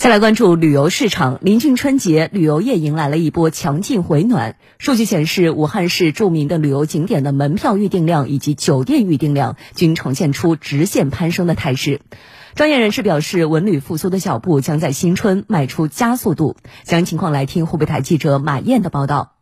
再来关注旅游市场，临近春节，旅游业迎来了一波强劲回暖。数据显示，武汉市著名的旅游景点的门票预订量以及酒店预订量均呈现出直线攀升的态势。专业人士表示，文旅复苏的脚步将在新春迈出加速度。详细情况来听湖北台记者马燕的报道。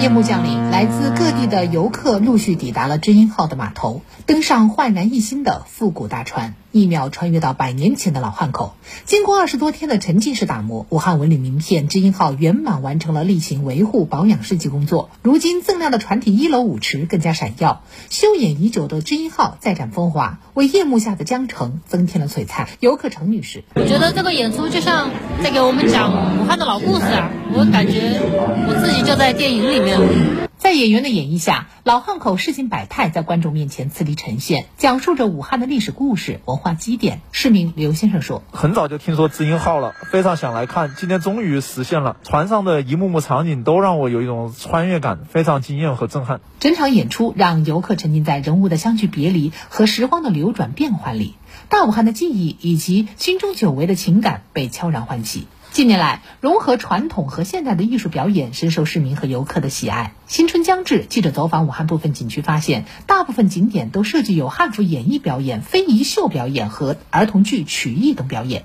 夜幕降临，来自各地的游客陆续抵达了知音号的码头，登上焕然一新的复古大船，一秒穿越到百年前的老汉口。经过二十多天的沉浸式打磨，武汉文旅名片知音号圆满完成了例行维护保养升级工作。如今锃亮的船体一楼舞池更加闪耀，休演已久的知音号再展风华，为夜幕下的江城增添了璀璨。游客程女士，我觉得这个演出就像在给我们讲武汉的老故事啊，我感觉我自己就在电影里面。在演员的演绎下，老汉口市井百态在观众面前次第呈现，讲述着武汉的历史故事、文化积淀。市民刘先生说：“很早就听说知音号了，非常想来看，今天终于实现了。船上的一幕幕场景都让我有一种穿越感，非常惊艳和震撼。整场演出让游客沉浸在人物的相聚别离和时光的流转变换里，大武汉的记忆以及心中久违的情感被悄然唤起。”近年来，融合传统和现代的艺术表演深受市民和游客的喜爱。新春将至，记者走访武汉部分景区，发现大部分景点都设计有汉服演绎表演、非遗秀表演和儿童剧、曲艺等表演。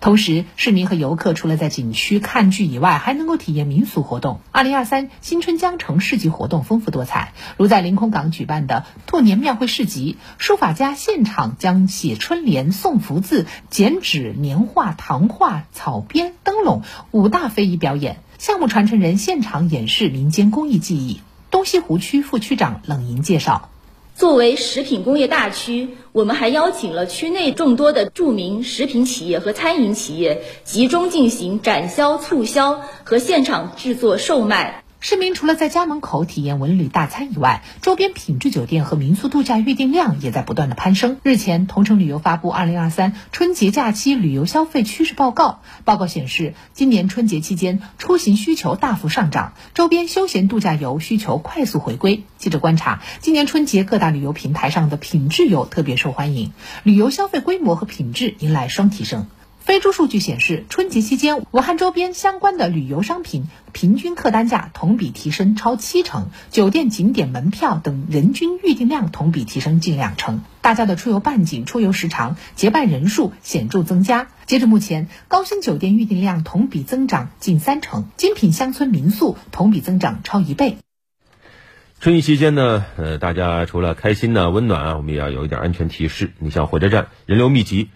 同时，市民和游客除了在景区看剧以外，还能够体验民俗活动。二零二三新春江城市集活动丰富多彩，如在临空港举办的兔年庙会市集，书法家现场将写春联、送福字、剪纸、年画、糖画、草编、灯笼五大非遗表演，项目传承人现场演示民间工艺技艺。东西湖区副区长冷莹介绍。作为食品工业大区，我们还邀请了区内众多的著名食品企业和餐饮企业，集中进行展销、促销和现场制作售卖。市民除了在家门口体验文旅大餐以外，周边品质酒店和民宿度假预订量也在不断的攀升。日前，同城旅游发布《二零二三春节假期旅游消费趋势报告》，报告显示，今年春节期间出行需求大幅上涨，周边休闲度假游需求快速回归。记者观察，今年春节各大旅游平台上的品质游特别受欢迎，旅游消费规模和品质迎来双提升。飞猪数据显示，春节期间，武汉周边相关的旅游商品平均客单价同比提升超七成，酒店、景点门票等人均预订量同比提升近两成。大家的出游半径、出游时长、结伴人数显著增加。截至目前，高新酒店预订量同比增长近三成，精品乡村民宿同比增长超一倍。春运期间呢，呃，大家除了开心呢、温暖啊，我们也要有一点安全提示。你像火车站人流密集。